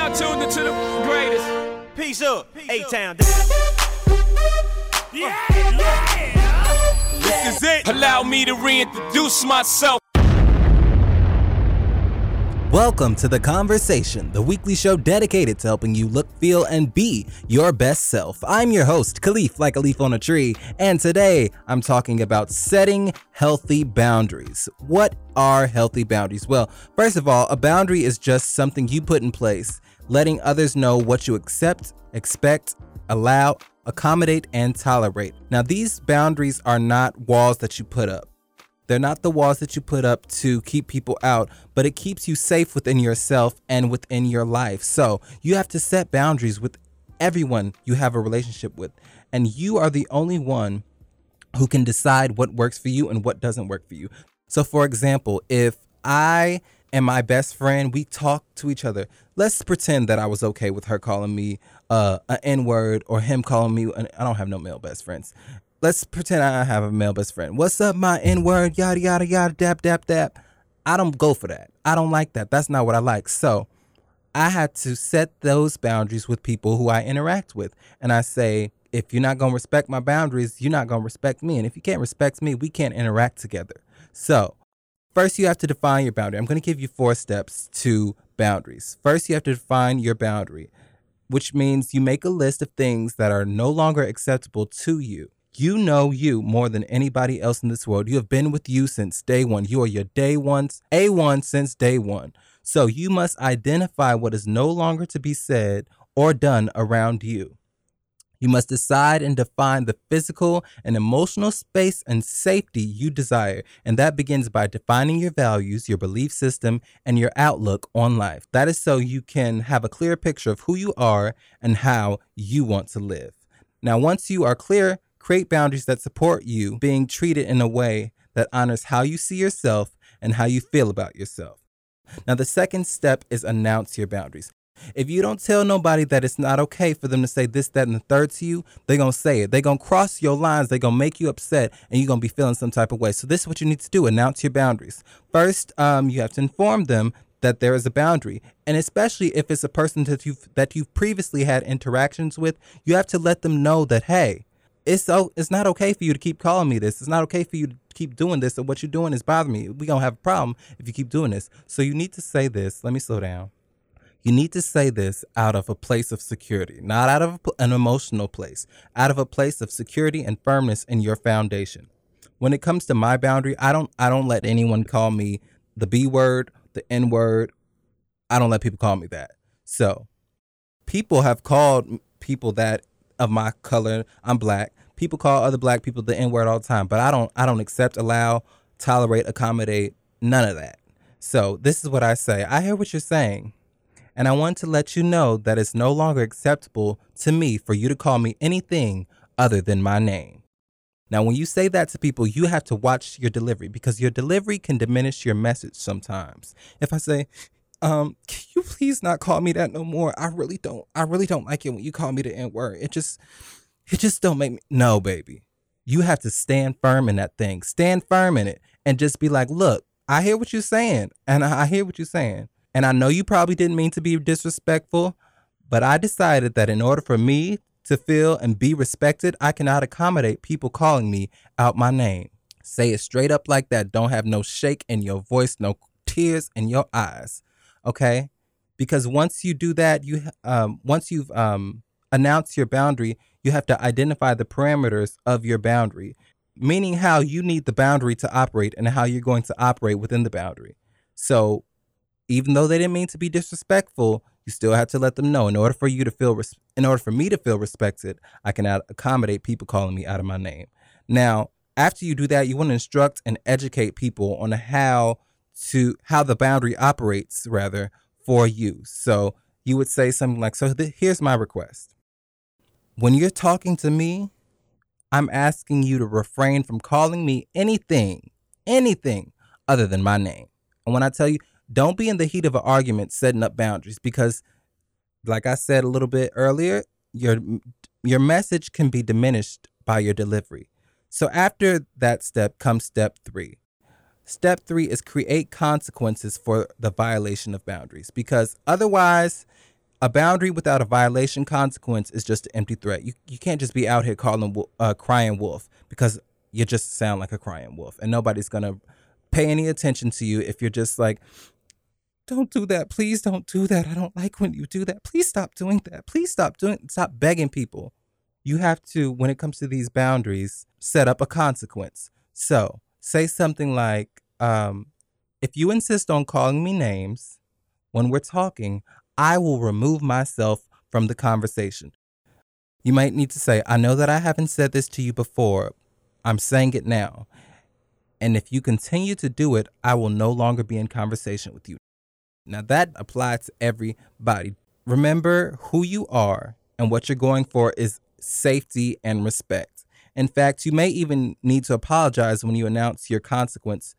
now tuned into the greatest. Peace up, A-Town. Yeah, yeah. This is it. Allow me to reintroduce myself. Welcome to The Conversation, the weekly show dedicated to helping you look, feel, and be your best self. I'm your host, Kaleaf, like a leaf on a tree, and today I'm talking about setting healthy boundaries. What are healthy boundaries? Well, first of all, a boundary is just something you put in place, letting others know what you accept, expect, allow, accommodate, and tolerate. Now, these boundaries are not walls that you put up. They're not the walls that you put up to keep people out, but it keeps you safe within yourself and within your life. So you have to set boundaries with everyone you have a relationship with. And you are the only one who can decide what works for you and what doesn't work for you. So, for example, if I and my best friend, we talk to each other. Let's pretend that I was okay with her calling me uh, an N word or him calling me. I don't have no male best friends let's pretend I have a male best friend. What's up, my N word? Yada, yada, yada, dap, dap, dap. I don't go for that. I don't like that. That's not what I like. So I had to set those boundaries with people who I interact with. And I say, if you're not going to respect my boundaries, you're not going to respect me. And if you can't respect me, we can't interact together. So, first, you have to define your boundary. I'm going to give you four steps to boundaries. First, you have to define your boundary, which means you make a list of things that are no longer acceptable to you. You know you more than anybody else in this world. You have been with you since day one. You are your day ones, A1 since day one. So you must identify what is no longer to be said or done around you. You must decide and define the physical and emotional space and safety you desire. And that begins by defining your values, your belief system, and your outlook on life. That is so you can have a clear picture of who you are and how you want to live. Now, once you are clear, Create boundaries that support you being treated in a way that honors how you see yourself and how you feel about yourself. Now, the second step is announce your boundaries. If you don't tell nobody that it's not okay for them to say this, that, and the third to you, they're going to say it. They're going to cross your lines. They're going to make you upset and you're going to be feeling some type of way. So, this is what you need to do announce your boundaries. First, um, you have to inform them that there is a boundary. And especially if it's a person that you've, that you've previously had interactions with, you have to let them know that, hey, it's so it's not okay for you to keep calling me this. It's not okay for you to keep doing this. And what you're doing is bothering me. We gonna have a problem if you keep doing this. So you need to say this. Let me slow down. You need to say this out of a place of security, not out of an emotional place, out of a place of security and firmness in your foundation. When it comes to my boundary, I don't I don't let anyone call me the B word, the N word. I don't let people call me that. So, people have called people that of my color. I'm black. People call other black people the N word all the time, but I don't I don't accept, allow, tolerate, accommodate none of that. So this is what I say. I hear what you're saying. And I want to let you know that it's no longer acceptable to me for you to call me anything other than my name. Now, when you say that to people, you have to watch your delivery because your delivery can diminish your message sometimes. If I say, um, can you please not call me that no more? I really don't. I really don't like it when you call me the N word. It just, it just don't make me. No, baby, you have to stand firm in that thing. Stand firm in it, and just be like, look, I hear what you're saying, and I hear what you're saying, and I know you probably didn't mean to be disrespectful, but I decided that in order for me to feel and be respected, I cannot accommodate people calling me out my name. Say it straight up like that. Don't have no shake in your voice, no tears in your eyes okay because once you do that you um, once you've um, announced your boundary you have to identify the parameters of your boundary meaning how you need the boundary to operate and how you're going to operate within the boundary so even though they didn't mean to be disrespectful you still have to let them know in order for you to feel res- in order for me to feel respected i can accommodate people calling me out of my name now after you do that you want to instruct and educate people on how to how the boundary operates rather for you. So you would say something like, so th- here's my request. When you're talking to me, I'm asking you to refrain from calling me anything, anything other than my name. And when I tell you, don't be in the heat of an argument setting up boundaries because like I said a little bit earlier, your your message can be diminished by your delivery. So after that step comes step 3. Step three is create consequences for the violation of boundaries because otherwise, a boundary without a violation consequence is just an empty threat. You you can't just be out here calling uh, crying wolf because you just sound like a crying wolf, and nobody's gonna pay any attention to you if you're just like, don't do that, please don't do that. I don't like when you do that. Please stop doing that. Please stop doing. Stop begging people. You have to, when it comes to these boundaries, set up a consequence. So say something like, um, if you insist on calling me names when we're talking, I will remove myself from the conversation. You might need to say, I know that I haven't said this to you before. I'm saying it now. And if you continue to do it, I will no longer be in conversation with you. Now, that applies to everybody. Remember who you are and what you're going for is safety and respect. In fact, you may even need to apologize when you announce your consequence.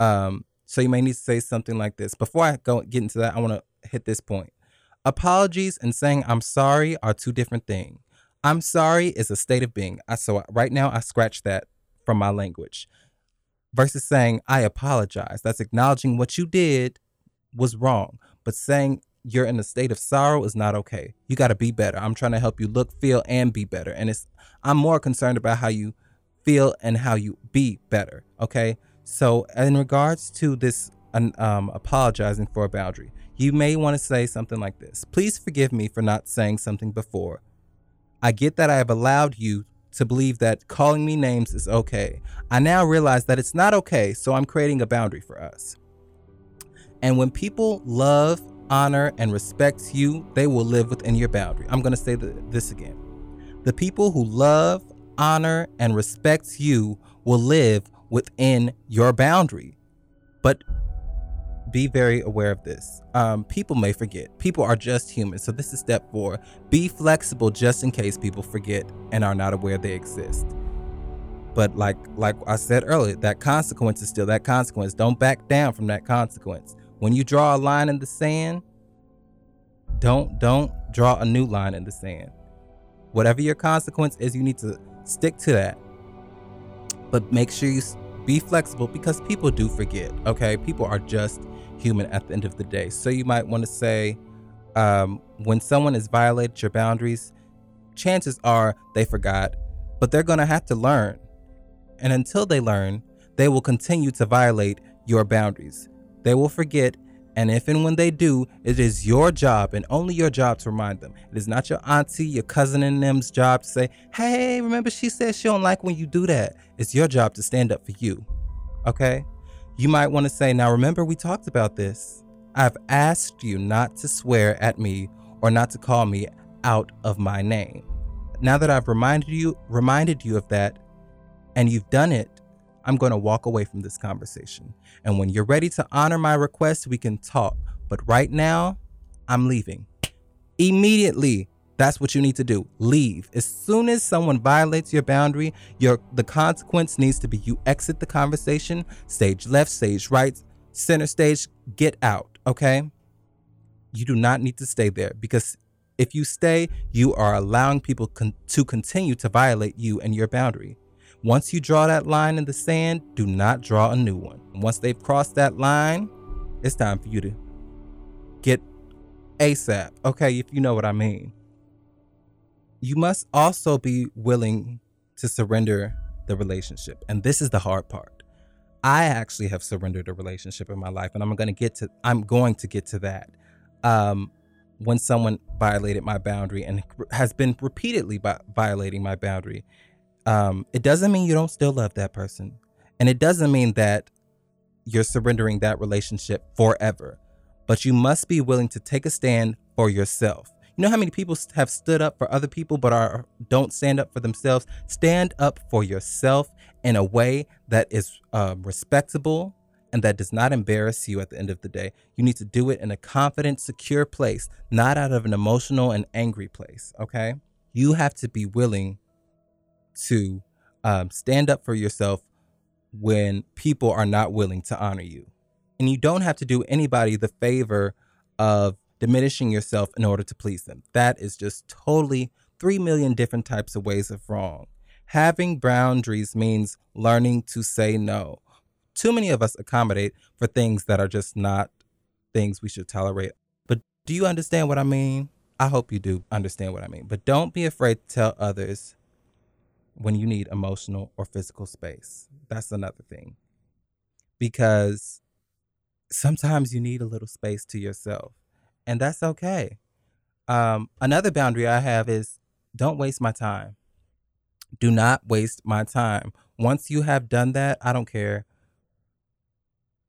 Um, so you may need to say something like this. Before I go get into that, I want to hit this point. Apologies and saying I'm sorry are two different things. I'm sorry is a state of being. I, so right now I scratch that from my language. Versus saying I apologize. That's acknowledging what you did was wrong. But saying you're in a state of sorrow is not okay. You got to be better. I'm trying to help you look, feel, and be better. And it's I'm more concerned about how you feel and how you be better. Okay. So in regards to this um, apologizing for a boundary, you may want to say something like this Please forgive me for not saying something before. I get that I have allowed you to believe that calling me names is okay. I now realize that it's not okay, so I'm creating a boundary for us. And when people love, honor, and respect you, they will live within your boundary. I'm going to say this again. The people who love, honor, and respect you will live within your boundary. But be very aware of this. Um, people may forget. People are just human. So this is step four. Be flexible just in case people forget and are not aware they exist. But like like I said earlier, that consequence is still that consequence. Don't back down from that consequence. When you draw a line in the sand, don't don't draw a new line in the sand. Whatever your consequence is, you need to stick to that. But make sure you be flexible because people do forget. Okay, people are just human at the end of the day. So you might want to say, um, when someone has violated your boundaries, chances are they forgot, but they're to have to learn. And until they learn, they will continue to violate your boundaries. They will forget, and if and when they do, it is your job and only your job to remind them. It is not your auntie, your cousin, and them's job to say, hey, remember she said she don't like when you do that. It's your job to stand up for you. Okay? You might want to say, Now remember, we talked about this. I've asked you not to swear at me or not to call me out of my name. Now that I've reminded you reminded you of that and you've done it, I'm going to walk away from this conversation. And when you're ready to honor my request, we can talk. But right now, I'm leaving. Immediately, that's what you need to do. Leave. As soon as someone violates your boundary, your the consequence needs to be you exit the conversation, stage left, stage right, center stage, get out, okay? You do not need to stay there because if you stay, you are allowing people con- to continue to violate you and your boundary. Once you draw that line in the sand, do not draw a new one. Once they've crossed that line, it's time for you to get ASAP, okay, if you know what I mean you must also be willing to surrender the relationship. And this is the hard part. I actually have surrendered a relationship in my life, and I'm going to get to I'm going to get to that. Um, when someone violated my boundary and has been repeatedly violating my boundary, um, it doesn't mean you don't still love that person, and it doesn't mean that you're surrendering that relationship forever. But you must be willing to take a stand for yourself. You know how many people have stood up for other people but are don't stand up for themselves? Stand up for yourself in a way that is uh, respectable and that does not embarrass you at the end of the day. You need to do it in a confident, secure place, not out of an emotional and angry place. Okay, you have to be willing to um, stand up for yourself when people are not willing to honor you. And you don't have to do anybody the favor of diminishing yourself in order to please them. That is just totally 3 million different types of ways of wrong. Having boundaries means learning to say no. Too many of us accommodate for things that are just not things we should tolerate. But Do you understand what I mean? I hope you do understand what I mean. But don't be afraid to tell others when you need emotional or physical space. That's another thing. Because sometimes you need a little space to yourself, and that's okay. Um, another boundary I have is don't waste my time. Do not waste my time. Once you have done that, I don't care.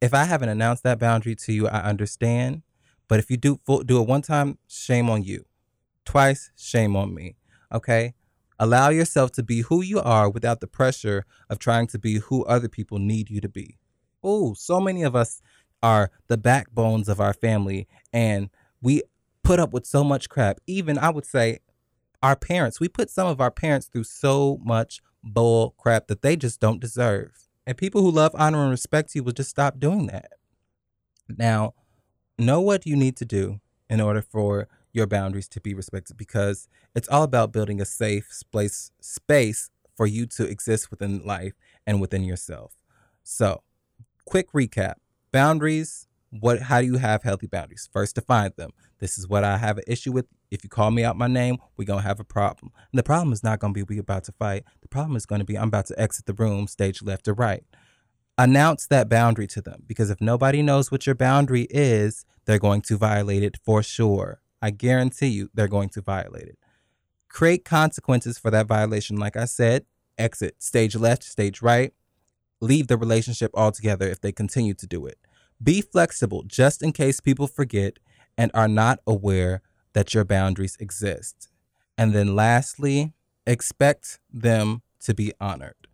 If I haven't announced that boundary to you, I understand. But if you do do it one time, shame on you. Twice, shame on me. Okay? Allow yourself to be who you are without the pressure of trying to be who other people need you to be. Oh, so many of us are the backbones of our family and we put up with so much crap. Even I would say our parents, we put some of our parents through so much bull crap that they just don't deserve. And people who love, honor, and respect you will just stop doing that. Now, know what you need to do in order for your boundaries to be respected because it's all about building a safe space space for you to exist within life and within yourself. So, quick recap. Boundaries, what how do you have healthy boundaries? First define them. This is what I have an issue with. If you call me out my name, we're gonna have a problem. And the problem is not gonna be we about to fight. The problem is gonna be I'm about to exit the room, stage left or right announce that boundary to them because if nobody knows what your boundary is, they're going to violate it for sure. I guarantee you they're going to violate it. Create consequences for that violation. Like I said, exit stage left, stage right, leave the relationship altogether if they continue to do it. Be flexible just in case people forget and are not aware that your boundaries exist. And then lastly, expect them to be honored.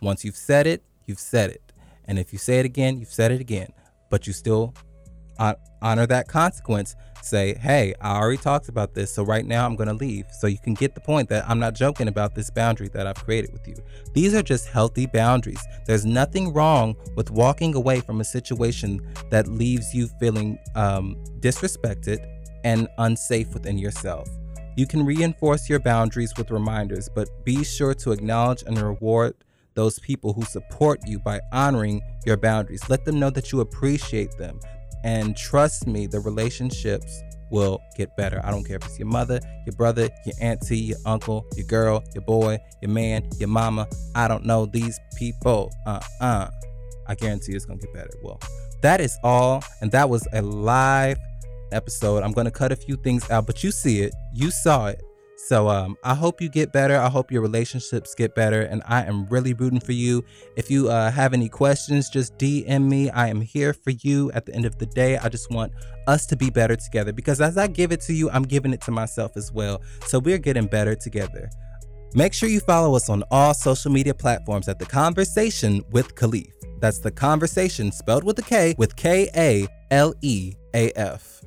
Once you've said it, you've said it. And if you say it again, you've said it again, but you still honor that consequence. Say, hey, I already talked about this, so right now I'm going to leave. So you can get the point that I'm not joking about this boundary that I've created with you. These are just healthy boundaries. There's nothing wrong with walking away from a situation that leaves you feeling um, disrespected and unsafe within yourself. You can reinforce your boundaries with reminders, but be sure to acknowledge and reward those people who support you by honoring your boundaries. Let them know that you appreciate them. And trust me, the relationships will get better. I don't care if it's your mother, your brother, your auntie, your uncle, your girl, your boy, your man, your mama. I don't know these people. Uh uh-uh. uh I guarantee it's gonna get better. Well, that is all. And that was a live episode. I'm gonna cut a few things out, but you see it, you saw it. So um, I hope you get better. I hope your relationships get better, and I am really rooting for you. If you uh, have any questions, just DM me. I am here for you. At the end of the day, I just want us to be better together because as I give it to you, I'm giving it to myself as well. So we're getting better together. Make sure you follow us on all social media platforms at The Conversation with Kaleaf. That's The Conversation spelled with a K with K A L E A F.